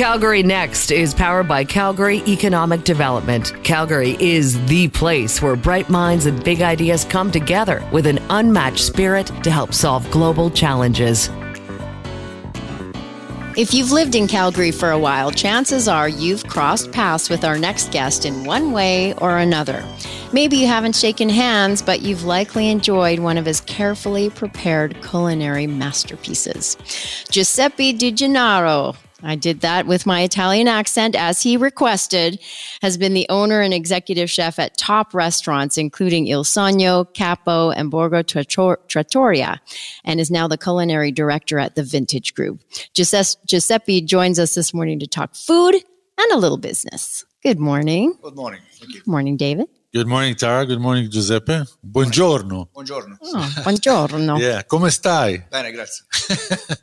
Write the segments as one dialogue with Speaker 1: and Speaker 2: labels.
Speaker 1: Calgary Next is powered by Calgary Economic Development. Calgary is the place where bright minds and big ideas come together with an unmatched spirit to help solve global challenges.
Speaker 2: If you've lived in Calgary for a while, chances are you've crossed paths with our next guest in one way or another. Maybe you haven't shaken hands, but you've likely enjoyed one of his carefully prepared culinary masterpieces. Giuseppe Di Gennaro I did that with my Italian accent as he requested, has been the owner and executive chef at top restaurants, including Il Sogno, Capo, and Borgo Trattoria, and is now the culinary director at the Vintage Group. Giuseppe joins us this morning to talk food and a little business. Good morning.
Speaker 3: Good morning. Thank you.
Speaker 2: Good morning, David.
Speaker 4: Good morning, Tara. Good morning, Giuseppe. Buongiorno.
Speaker 3: Buongiorno.
Speaker 2: Oh, buongiorno.
Speaker 4: yeah, come stai?
Speaker 3: Bene, grazie.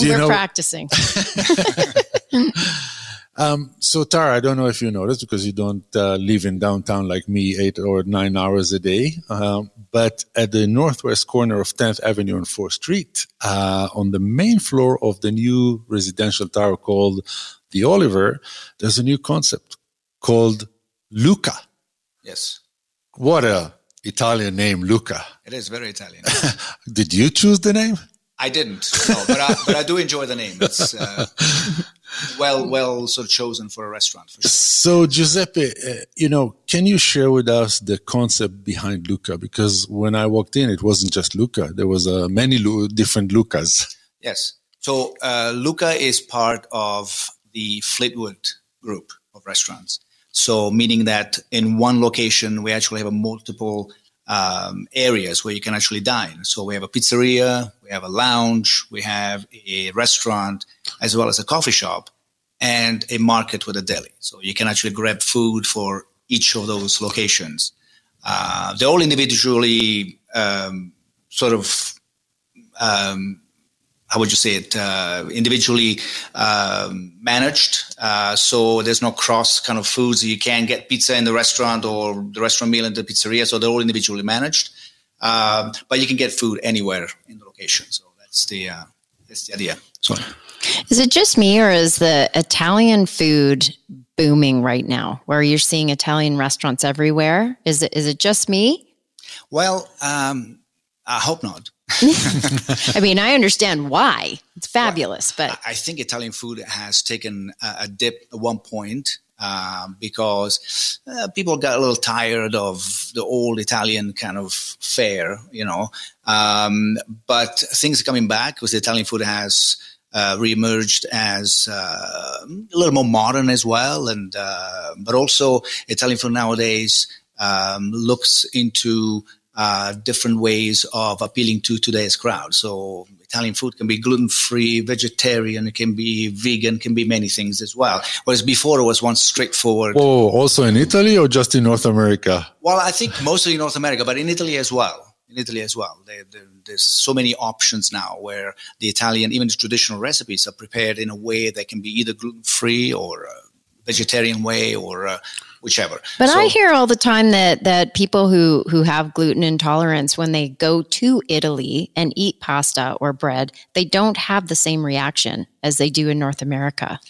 Speaker 2: We're know, practicing.
Speaker 4: um, so, Tara, I don't know if you noticed because you don't uh, live in downtown like me, eight or nine hours a day. Um, but at the northwest corner of 10th Avenue and 4th Street, uh, on the main floor of the new residential tower called the Oliver, there's a new concept called Luca.
Speaker 3: Yes.
Speaker 4: What a Italian name, Luca.
Speaker 3: It is very Italian.
Speaker 4: Did you choose the name?
Speaker 3: I didn't, no, but I, but I do enjoy the name. It's uh, well well sort of chosen for a restaurant. For sure.
Speaker 4: So Giuseppe, uh, you know, can you share with us the concept behind Luca? Because when I walked in, it wasn't just Luca. There was uh, many Lu- different Lucas.
Speaker 3: Yes. So uh, Luca is part of the Fleetwood group of restaurants. So meaning that in one location we actually have a multiple um, areas where you can actually dine. So we have a pizzeria, we have a lounge, we have a restaurant, as well as a coffee shop and a market with a deli. So you can actually grab food for each of those locations. Uh, they're all individually um, sort of um, how would you say it, uh, individually um, managed. Uh, so there's no cross kind of foods. You can't get pizza in the restaurant or the restaurant meal in the pizzeria. So they're all individually managed. Um, but you can get food anywhere in the location. So that's the, uh, that's the idea. So,
Speaker 2: is it just me or is the Italian food booming right now where you're seeing Italian restaurants everywhere? Is it, is it just me?
Speaker 3: Well, um, I hope not.
Speaker 2: I mean, I understand why. It's fabulous, well, but
Speaker 3: I think Italian food has taken a, dip at one point um, because uh, people got a little tired of the old Italian kind of fare, you know. Um, but things are coming back because Italian food has uh, reemerged as uh, a little more modern as well, and uh, but also Italian food nowadays um, looks into uh, different ways of appealing to today's crowd. So Italian food can be gluten free, vegetarian, it can be vegan, can be many things as well. Whereas before it was one straightforward.
Speaker 4: Oh, also in Italy or just in North America?
Speaker 3: Well, I think mostly in North America, but in Italy as well. In Italy as well, they, they, there's so many options now where the Italian, even the traditional recipes, are prepared in a way that can be either gluten free or uh, vegetarian way or uh, whichever.
Speaker 2: But so, I hear all the time that that people who who have gluten intolerance when they go to Italy and eat pasta or bread, they don't have the same reaction as they do in North America.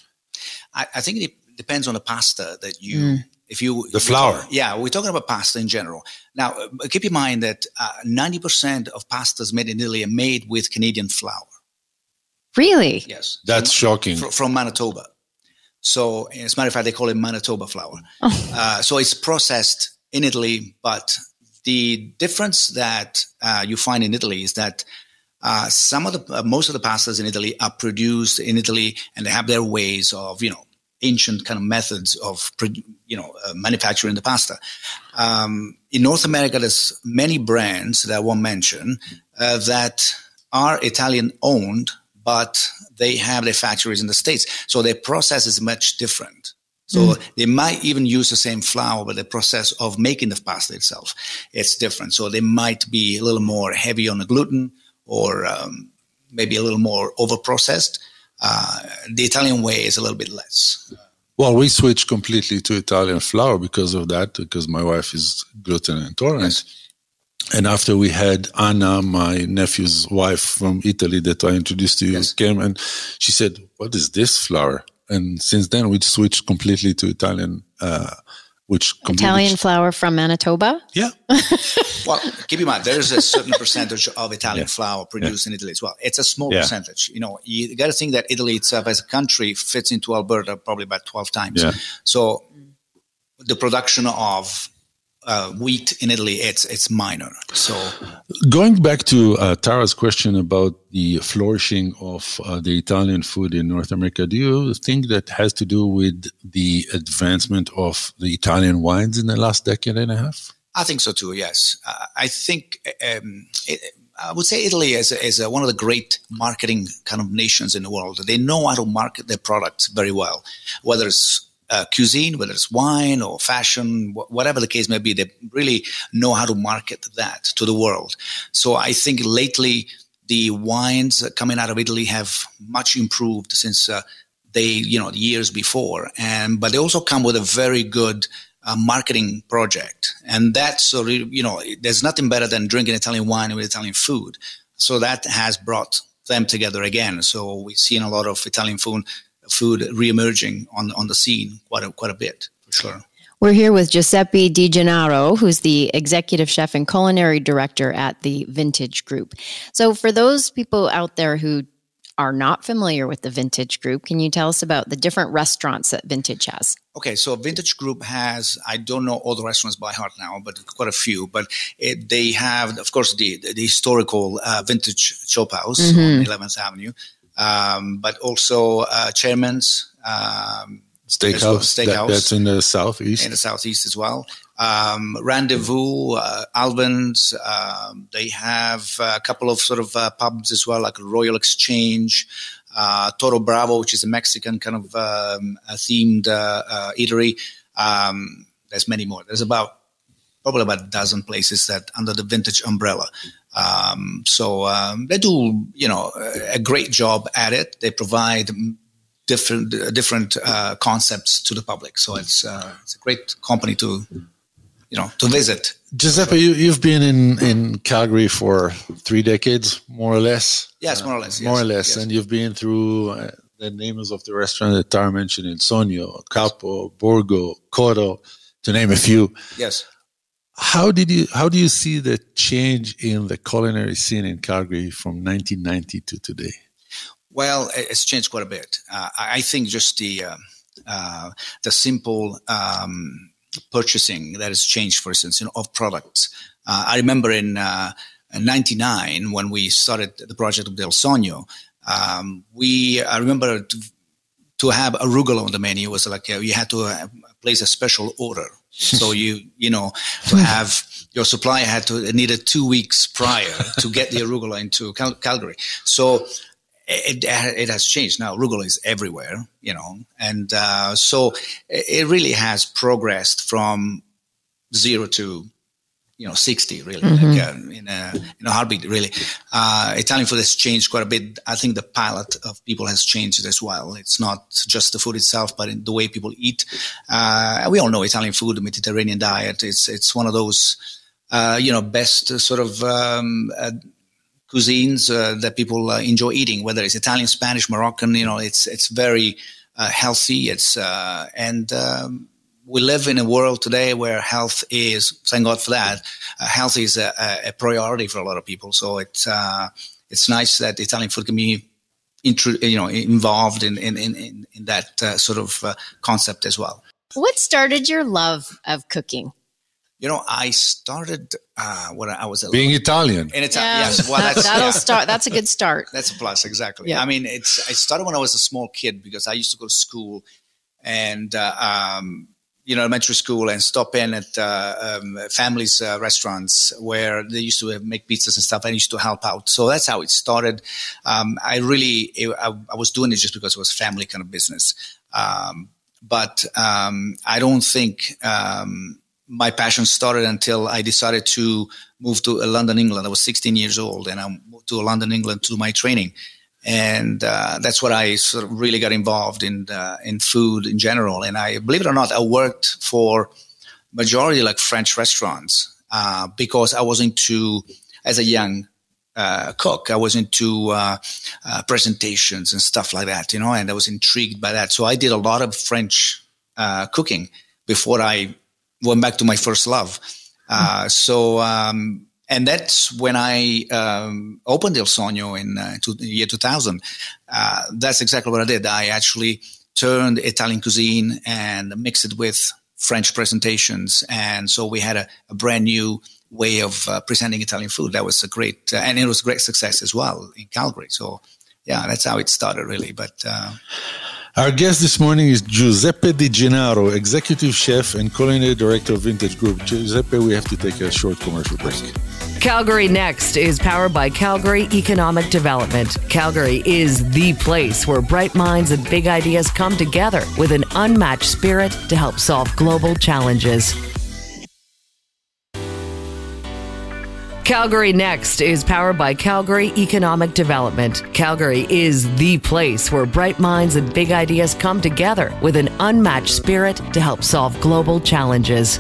Speaker 3: I, I think it depends on the pasta that you. Mm. If you
Speaker 4: the flour,
Speaker 3: yeah, we're talking about pasta in general. Now, uh, keep in mind that uh, ninety percent of pastas made in Italy are made with Canadian flour.
Speaker 2: Really?
Speaker 3: Yes.
Speaker 4: That's
Speaker 3: from,
Speaker 4: shocking.
Speaker 3: From Manitoba. So, as a matter of fact, they call it Manitoba flour. Oh. Uh, so it's processed in Italy, but the difference that uh, you find in Italy is that uh, some of the uh, most of the pastas in Italy are produced in Italy, and they have their ways of you know ancient kind of methods of you know uh, manufacturing the pasta. Um, in North America, there's many brands that I won't mention uh, that are Italian owned but they have their factories in the States. So their process is much different. So mm. they might even use the same flour, but the process of making the pasta itself, it's different. So they might be a little more heavy on the gluten or um, maybe a little more over processed. Uh, the Italian way is a little bit less.
Speaker 4: Well, we switched completely to Italian flour because of that, because my wife is gluten intolerant. Yes. And after we had Anna, my nephew's wife from Italy that I introduced to you, yes. came and she said, What is this flour? and since then we switched completely to Italian. Uh, which
Speaker 2: Italian flour from Manitoba.
Speaker 4: Yeah.
Speaker 3: well, keep in mind there is a certain percentage of Italian yeah. flour produced yeah. in Italy as well. It's a small yeah. percentage. You know, you got to think that Italy itself as a country fits into Alberta probably about twelve times. So the production of uh, wheat in Italy, it's it's minor. So,
Speaker 4: going back to uh, Tara's question about the flourishing of uh, the Italian food in North America, do you think that has to do with the advancement of the Italian wines in the last decade and a half?
Speaker 3: I think so too. Yes, uh, I think. Um, it, I would say Italy is, is one of the great marketing kind of nations in the world. They know how to market their products very well, whether it's uh, cuisine, whether it's wine or fashion, wh- whatever the case may be, they really know how to market that to the world. So I think lately the wines coming out of Italy have much improved since uh, they, you know, the years before. And but they also come with a very good uh, marketing project, and that's you know, there's nothing better than drinking Italian wine with Italian food. So that has brought them together again. So we've seen a lot of Italian food food reemerging on on the scene quite a, quite a bit for sure.
Speaker 2: We're here with Giuseppe Di Gennaro, who's the executive chef and culinary director at the Vintage Group. So, for those people out there who are not familiar with the Vintage Group, can you tell us about the different restaurants that Vintage has?
Speaker 3: Okay, so Vintage Group has, I don't know all the restaurants by heart now, but quite a few. But it, they have, of course, the, the historical uh, Vintage Chop House mm-hmm. on 11th Avenue um, but also uh, Chairman's um,
Speaker 4: Steakhouse. Well, steakhouse that, that's in the southeast.
Speaker 3: In the southeast as well. Um, Rendezvous, uh, Alvin's. Um, they have a couple of sort of uh, pubs as well, like Royal Exchange, uh, Toro Bravo, which is a Mexican kind of um, themed uh, uh, eatery. Um, there's many more. There's about probably about a dozen places that under the vintage umbrella. Um, so um, they do, you know, a great job at it. They provide different different uh, concepts to the public. So it's uh, it's a great company to, you know, to visit.
Speaker 4: Giuseppe, you, have been in, in Calgary for three decades, more or less.
Speaker 3: Yes, more or less.
Speaker 4: more or less, yes. and you've been through uh, the names of the restaurant that Tara mentioned: Il Sogno, Capo, Borgo, Cotto, to name a few.
Speaker 3: Yes.
Speaker 4: How did you how do you see the change in the culinary scene in Calgary from 1990 to today?
Speaker 3: Well, it's changed quite a bit. Uh, I think just the uh, uh, the simple um, purchasing that has changed, for instance, you know, of products. Uh, I remember in '99 uh, when we started the project of Del Sogno, um, we I remember to, to, have arugula on the menu was like uh, you had to place a special order so you, you know, to have your supplier had to needed two weeks prior to get the arugula into Cal- Calgary. So it, it has changed now. Arugula is everywhere, you know, and uh, so it really has progressed from zero to you know 60 really mm-hmm. like, uh, in a in a heartbeat really. Uh, italian food has changed quite a bit. I think the palate of people has changed as well. It's not just the food itself but in the way people eat. Uh, we all know italian food the mediterranean diet. It's it's one of those uh, you know best sort of um, uh, cuisines uh, that people enjoy eating whether it's italian spanish moroccan you know it's it's very healthy. It's and um, we live in a world today where health is, thank God for that, uh, health is a, a, priority for a lot of people. So it's uh, it's nice that Italian food can be, intru- you know, involved in in in, in that uh, sort of uh, concept as well.
Speaker 2: What started your love of cooking?
Speaker 3: You know, I started uh, when I was
Speaker 4: being little, Italian.
Speaker 3: In Italian, yeah. yes. Well, that's,
Speaker 2: that'll yeah. start. That's a good start.
Speaker 3: that's a plus, exactly. Yeah. I mean, it's. I started when I was a small kid because I used to go to school, and uh, um, you know, elementary school and stop in at uh, um, families' uh, restaurants where they used to make pizzas and stuff. I used to help out. So that's how it started. Um, I really, I, I, was doing it just because it was family kind of business. Um, but um, I don't think um, my passion started until I decided to move to London, England. I was 16 years old and I moved to London, England to do my training and uh, that's what I sort of really got involved in uh, in food in general. And I believe it or not, I worked for majority like French restaurants uh, because I was into as a young uh, cook. I was into uh, uh, presentations and stuff like that, you know, and I was intrigued by that. So I did a lot of French cooking before I went back to my first love. So, um, and that's when I um, opened Il Sogno in uh, year 2000. Uh, that's exactly what I did. I actually turned Italian cuisine and mixed it with French presentations, and so we had a, a brand new way of uh, presenting Italian food. That was a great, uh, and it was a great success as well in Calgary. So, yeah, that's how it started, really. But uh,
Speaker 4: our guest this morning is Giuseppe Di Gennaro, Executive Chef and Culinary Director of Vintage Group. Giuseppe, we have to take a short commercial break.
Speaker 1: Calgary Next is powered by Calgary Economic Development. Calgary is the place where bright minds and big ideas come together with an unmatched spirit to help solve global challenges. Calgary Next is powered by Calgary Economic Development. Calgary is the place where bright minds and big ideas come together with an unmatched spirit to help solve global challenges.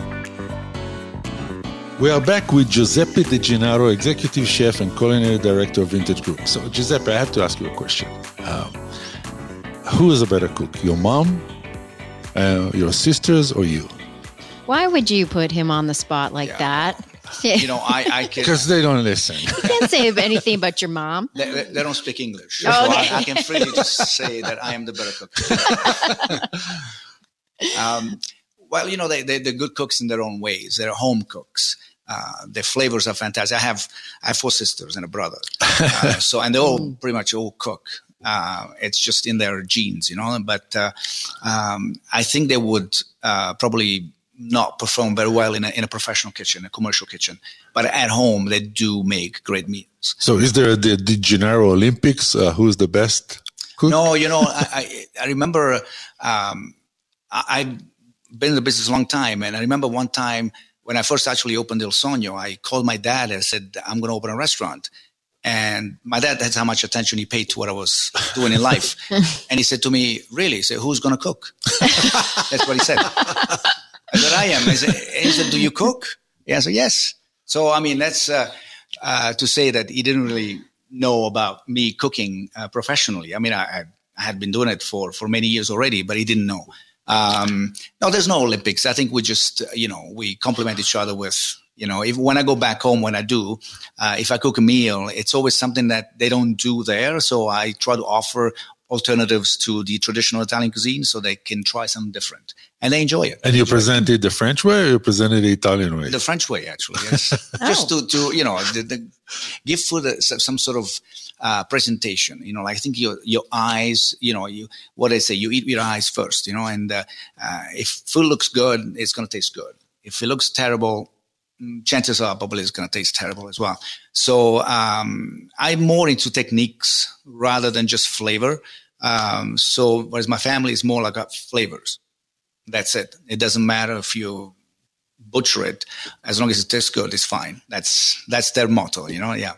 Speaker 4: We are back with Giuseppe Di Gennaro, Executive Chef and Culinary Director of Vintage Group. So, Giuseppe, I have to ask you a question. Um, who is a better cook, your mom, uh, your sisters, or you?
Speaker 2: Why would you put him on the spot like yeah. that?
Speaker 3: you know, I, I can
Speaker 4: because they don't listen.
Speaker 2: You can't say anything but your mom.
Speaker 3: They, they, they don't speak English, oh, so okay. I, I, can freely just say that I am the better cook. um, well, you know, they, they, they're good cooks in their own ways. They're home cooks. Uh, their flavors are fantastic. I have I have four sisters and a brother, uh, so and they all mm. pretty much all cook. Uh, it's just in their genes, you know. But uh, um, I think they would uh, probably not perform very well in a, in a professional kitchen, a commercial kitchen. But at home, they do make great meals.
Speaker 4: So, is there the, the Gennaro Olympics? Uh, who's the best? Cook?
Speaker 3: No, you know, I, I, I remember um, I, have been in the business a long time, and I remember one time when I first actually opened Il Sogno, I called my dad and said, "I'm going to open a restaurant." And my dad, that's how much attention he paid to what I was doing in life. and he said to me, Really? He said, Who's going to cook? that's what he said. That I am. He said, Do you cook? Yeah, so yes. So, I mean, that's uh, uh, to say that he didn't really know about me cooking uh, professionally. I mean, I, I, had been doing it for, for many years already, but he didn't know. Um, no, there's no Olympics. I think we just, you know, we complement each other with, you know, if when I go back home, when I do, uh, if I cook a meal, it's always something that they don't do there. So I try to offer alternatives to the traditional Italian cuisine so they can try something different and they enjoy it.
Speaker 4: And you presented it. the French way or you presented the Italian way?
Speaker 3: The French way, actually, yes. oh. Just to, to, you know, the, the, give food a, some sort of uh, presentation. You know, like I think your, your eyes, you know, you, what I say, you eat with your eyes first, you know, and uh, uh, if food looks good, it's going to taste good. If it looks terrible, chances are probably it's going to taste terrible as well. So um, I'm more into techniques rather than just flavor. Um, so whereas my family is more like flavors. That's it. It doesn't matter if you butcher it, as long as it tastes good, it's fine. That's that's their motto, you know. Yeah.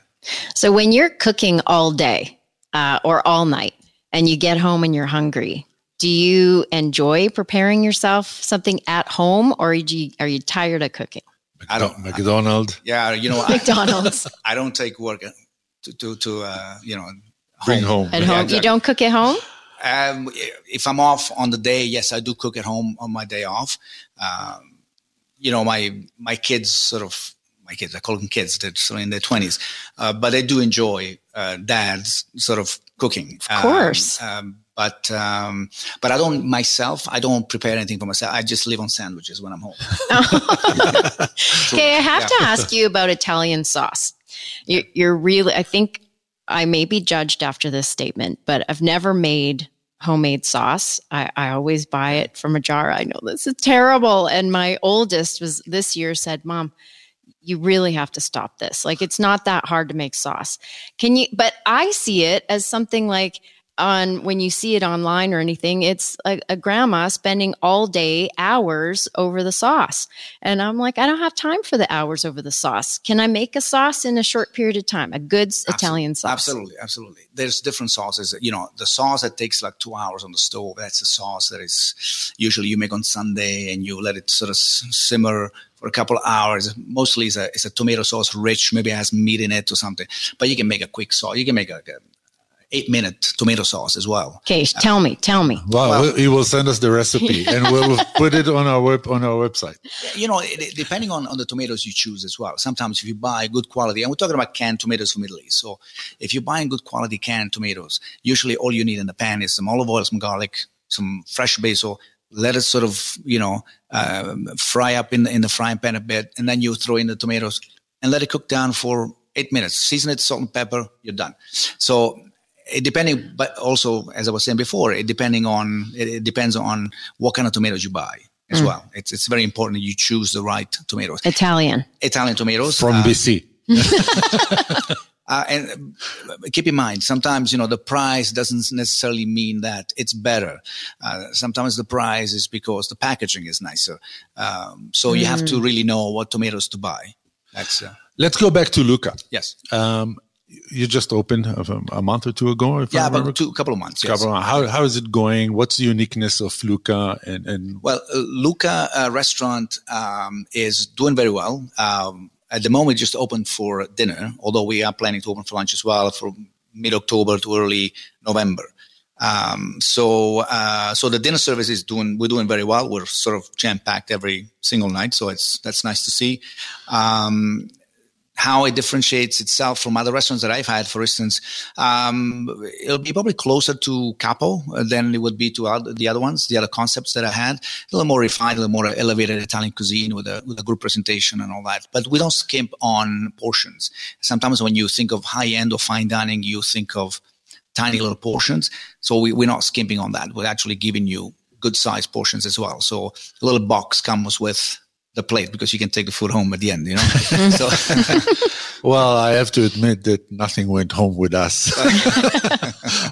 Speaker 2: So when you're cooking all day uh, or all night, and you get home and you're hungry, do you enjoy preparing yourself something at home, or you, are you tired of cooking?
Speaker 3: I don't.
Speaker 4: McDonald's.
Speaker 3: Yeah, you know,
Speaker 2: McDonald's.
Speaker 3: I, I don't take work to to, to uh, you know
Speaker 4: bring home.
Speaker 2: home. At home, you don't cook at home.
Speaker 3: Um, if I'm off on the day, yes, I do cook at home on my day off. Um, you know, my my kids sort of my kids, I call them kids, they're sort of in their twenties, uh, but they do enjoy uh, dad's sort of cooking.
Speaker 2: Of course.
Speaker 3: Um, um but um, but I don't myself. I don't prepare anything for myself. I just live on sandwiches when I'm home.
Speaker 2: okay, I have yeah. to ask you about Italian sauce. You, you're really, I think I may be judged after this statement, but I've never made homemade sauce. I, I always buy it from a jar. I know this is terrible. And my oldest was this year said, Mom, you really have to stop this. Like it's not that hard to make sauce. Can you but I see it as something like on when you see it online or anything, it's a, a, grandma spending all day hours over the sauce. And I'm like, I don't have time for the hours over the sauce. Can I make a sauce in a short period of time? A good absolutely, Italian sauce?
Speaker 3: Absolutely, absolutely. There's different sauces. You know, the sauce that takes like two hours on the stove, that's a sauce that is usually you make on Sunday and you let it sort of simmer for a couple of hours. Mostly it's a, it's a tomato sauce rich, maybe has meat in it or something. But you can make a quick sauce. You can make a, a eight minute tomato sauce as well.
Speaker 2: Okay, uh, tell me, tell me.
Speaker 4: Well, well, he will send us the recipe and we'll put it on our web on our website.
Speaker 3: You know, it, depending on, on the tomatoes you choose as well. Sometimes if you buy good quality, and we're talking about canned tomatoes from Italy. So if you're buying good quality canned tomatoes, usually all you need in the pan is some olive oil, some garlic, some fresh basil, let it sort of you know uh, fry up in the, in the frying pan a bit, and then you throw in the tomatoes and let it cook down for eight minutes. Season it, salt and pepper, you're done. So it depending, but also as I was saying before, it depending on it, it depends on what kind of tomatoes you buy as mm. well. It's it's very important that you choose the right tomatoes.
Speaker 2: Italian,
Speaker 3: Italian tomatoes
Speaker 4: from uh, BC.
Speaker 3: Uh, and uh, keep in mind, sometimes you know the price doesn't necessarily mean that it's better. Uh, sometimes the price is because the packaging is nicer. Um, so mm. you have to mm. really know what tomatoes to buy. That's. Uh,
Speaker 4: Let's go back to Luca.
Speaker 3: Yes.
Speaker 4: Um, you just opened a, month or two ago.
Speaker 3: yeah, about two, couple of months. Yes. Couple
Speaker 4: of, how how is it going? What's the uniqueness of Luca And, and
Speaker 3: well, uh, Luca uh, restaurant um, is doing very well. Um, at the moment, just opened for dinner, although we are planning to open for lunch as well for mid October to early November. Um, so, uh, so the dinner service is doing, we're doing very well. We're sort of jam packed every single night. So it's, that's nice to see. Um, how it differentiates itself from other restaurants that I've had, for instance, um, it'll be probably closer to Capo than it would be to other, the other ones, the other concepts that I had. A little more refined, a little more elevated Italian cuisine with a, with a group presentation and all that. But we don't skimp on portions. Sometimes when you think of high end or fine dining, you think of tiny little portions. So we, we're not skimping on that. We're actually giving you good sized portions as well. So a little box comes with the plate because you can take the food home at the end, you know. so,
Speaker 4: well, I have to admit that nothing went home with us.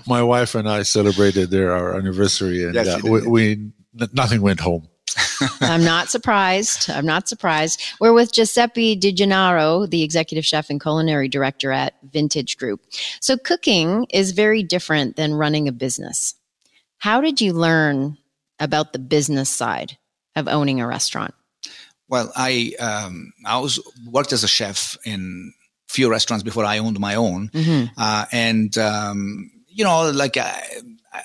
Speaker 4: My wife and I celebrated their our anniversary, and yes, uh, we, we nothing went home.
Speaker 2: I'm not surprised. I'm not surprised. We're with Giuseppe Di Gennaro, the executive chef and culinary director at Vintage Group. So, cooking is very different than running a business. How did you learn about the business side of owning a restaurant?
Speaker 3: Well, I um, I was worked as a chef in few restaurants before I owned my own, mm-hmm. uh, and um, you know, like I,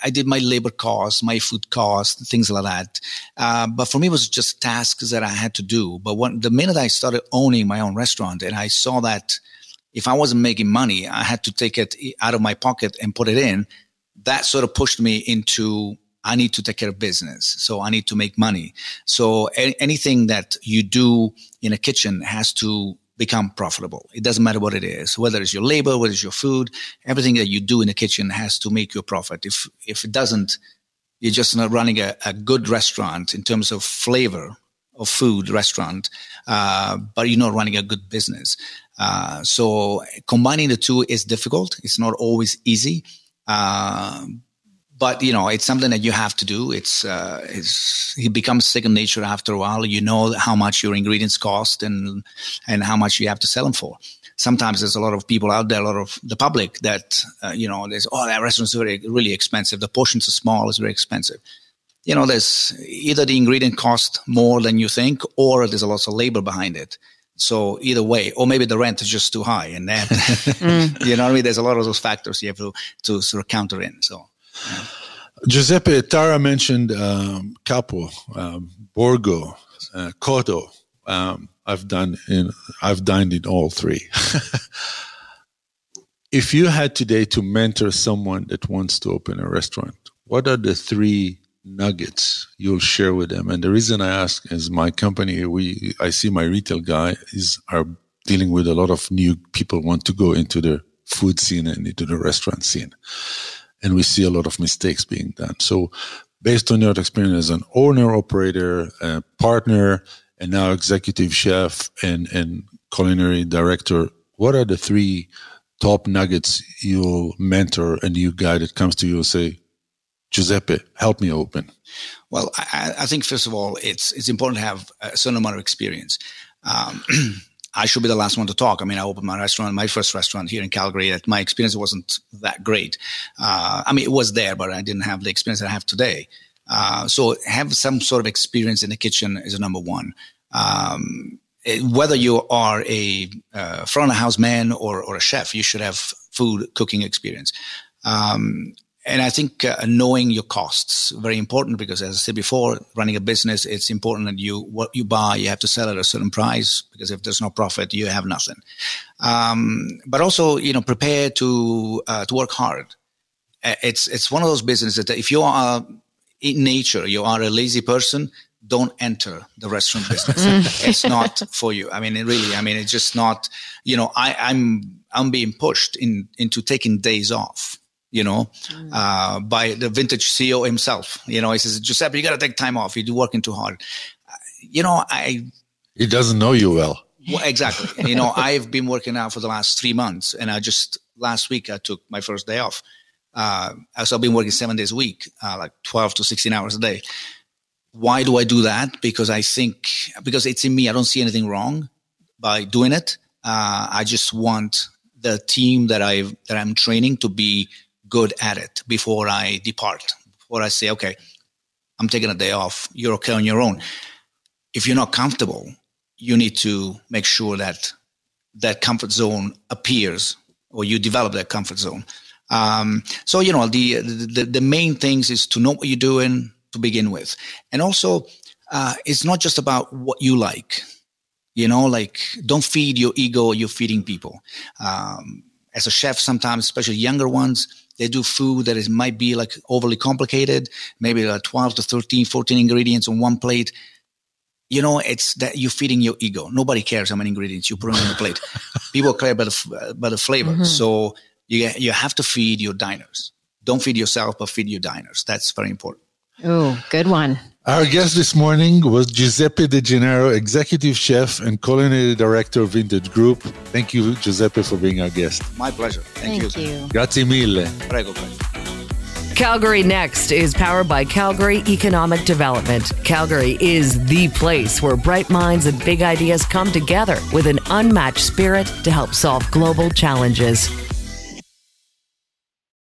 Speaker 3: I, did my labor costs, my food costs, things like that. Uh, but for me, it was just tasks that I had to do. But when the minute I started owning my own restaurant, and I saw that if I wasn't making money, I had to take it out of my pocket and put it in. That sort of pushed me into I need to take care of business. So I need to make money. So a- anything that you do in a kitchen has to become profitable. It doesn't matter what it is, whether it's your labor, whether it's your food, everything that you do in the kitchen has to make you a profit. If, if it doesn't, you're just not running a, a good restaurant in terms of flavor of food restaurant, uh, but you're not running a good business. Uh, so combining the two is difficult. It's not always easy. Uh, but you know it's something that you have to do. It's uh, it's it becomes second nature after a while. You know how much your ingredients cost and and how much you have to sell them for. Sometimes there's a lot of people out there a lot of the public that uh, you know there's oh that restaurant's very really expensive. The portions are small. It's very expensive. You know there's either the ingredient cost more than you think or there's a lot of labor behind it. So either way, or maybe the rent is just too high, and then mm. you know what I mean. There's a lot of those factors you have to to sort of counter in. So
Speaker 4: Giuseppe Tara mentioned um, Capo, um, Borgo, uh, Cotto. Um, I've done in I've dined in all three. if you had today to mentor someone that wants to open a restaurant, what are the three nuggets you'll share with them? And the reason I ask is my company, we I see my retail guy is are dealing with a lot of new people want to go into the food scene and into the restaurant scene and we see a lot of mistakes being done. So, based on your experience as an owner, operator, partner, and now executive chef and, and culinary director, what are the three top nuggets you mentor a new guy that comes to you and say, Giuseppe, help me open?
Speaker 3: Well, I, I, think first of all, it's it's important to have a certain amount of experience. Um, I should be the last one to talk. I mean, I opened my restaurant, my first restaurant here in Calgary. That my experience wasn't that great. Uh, I mean, it was there, but I didn't have the experience I have today. Uh, so have some sort of experience in the kitchen is number one. Um, it, whether you are a uh, front of house man or, or a chef, you should have food cooking experience. Um, and I think uh, knowing your costs very important because, as I said before, running a business, it's important that you what you buy, you have to sell at a certain price because if there's no profit, you have nothing. Um, but also, you know, prepare to uh, to work hard. Uh, it's it's one of those businesses that if you are in nature, you are a lazy person, don't enter the restaurant business. it's not for you. I mean, it really, I mean, it's just not, you know, I, I'm, I'm being pushed in, into taking days off you know, mm. uh, by the vintage CEO himself. You know, he says, Giuseppe, you got to take time off. You're working too hard. Uh, you know, I.
Speaker 4: He doesn't know you well.
Speaker 3: well exactly. you know, I've been working out for the last three months, and I just last week I took my first day off. Uh, so I've been working seven days a week, uh, like 12 to 16 hours a day. Why do I do that? Because I think, because it's in me, I don't see anything wrong by doing it. Uh, I just want the team that I that I'm training to be good at it before I depart, before I say, okay, I'm taking a day off. You're okay on your own. If you're not comfortable, you need to make sure that that comfort zone appears or you develop that comfort zone. Um, so, you know, the, the, the main things is to know what you're doing to begin with. And also, uh, it's not just about what you like. You know, like don't feed your ego, you're feeding people. Um, as a chef, sometimes, especially younger ones, they do food that is might be like overly complicated, maybe like 12 to 13, 14 ingredients on one plate. You know, it's that you're feeding your ego. Nobody cares how many ingredients you put on the plate. People care about the, about the flavor. Mm-hmm. So you, you have to feed your diners. Don't feed yourself, but feed your diners. That's very important.
Speaker 2: Oh, good one.
Speaker 4: Our guest this morning was Giuseppe Di Gennaro, Executive Chef and Culinary Director of Vintage Group. Thank you, Giuseppe, for being our guest.
Speaker 3: My pleasure. Thank,
Speaker 2: Thank you. you.
Speaker 4: Grazie mille.
Speaker 3: Prego, prego.
Speaker 1: Calgary Next is powered by Calgary Economic Development. Calgary is the place where bright minds and big ideas come together with an unmatched spirit to help solve global challenges.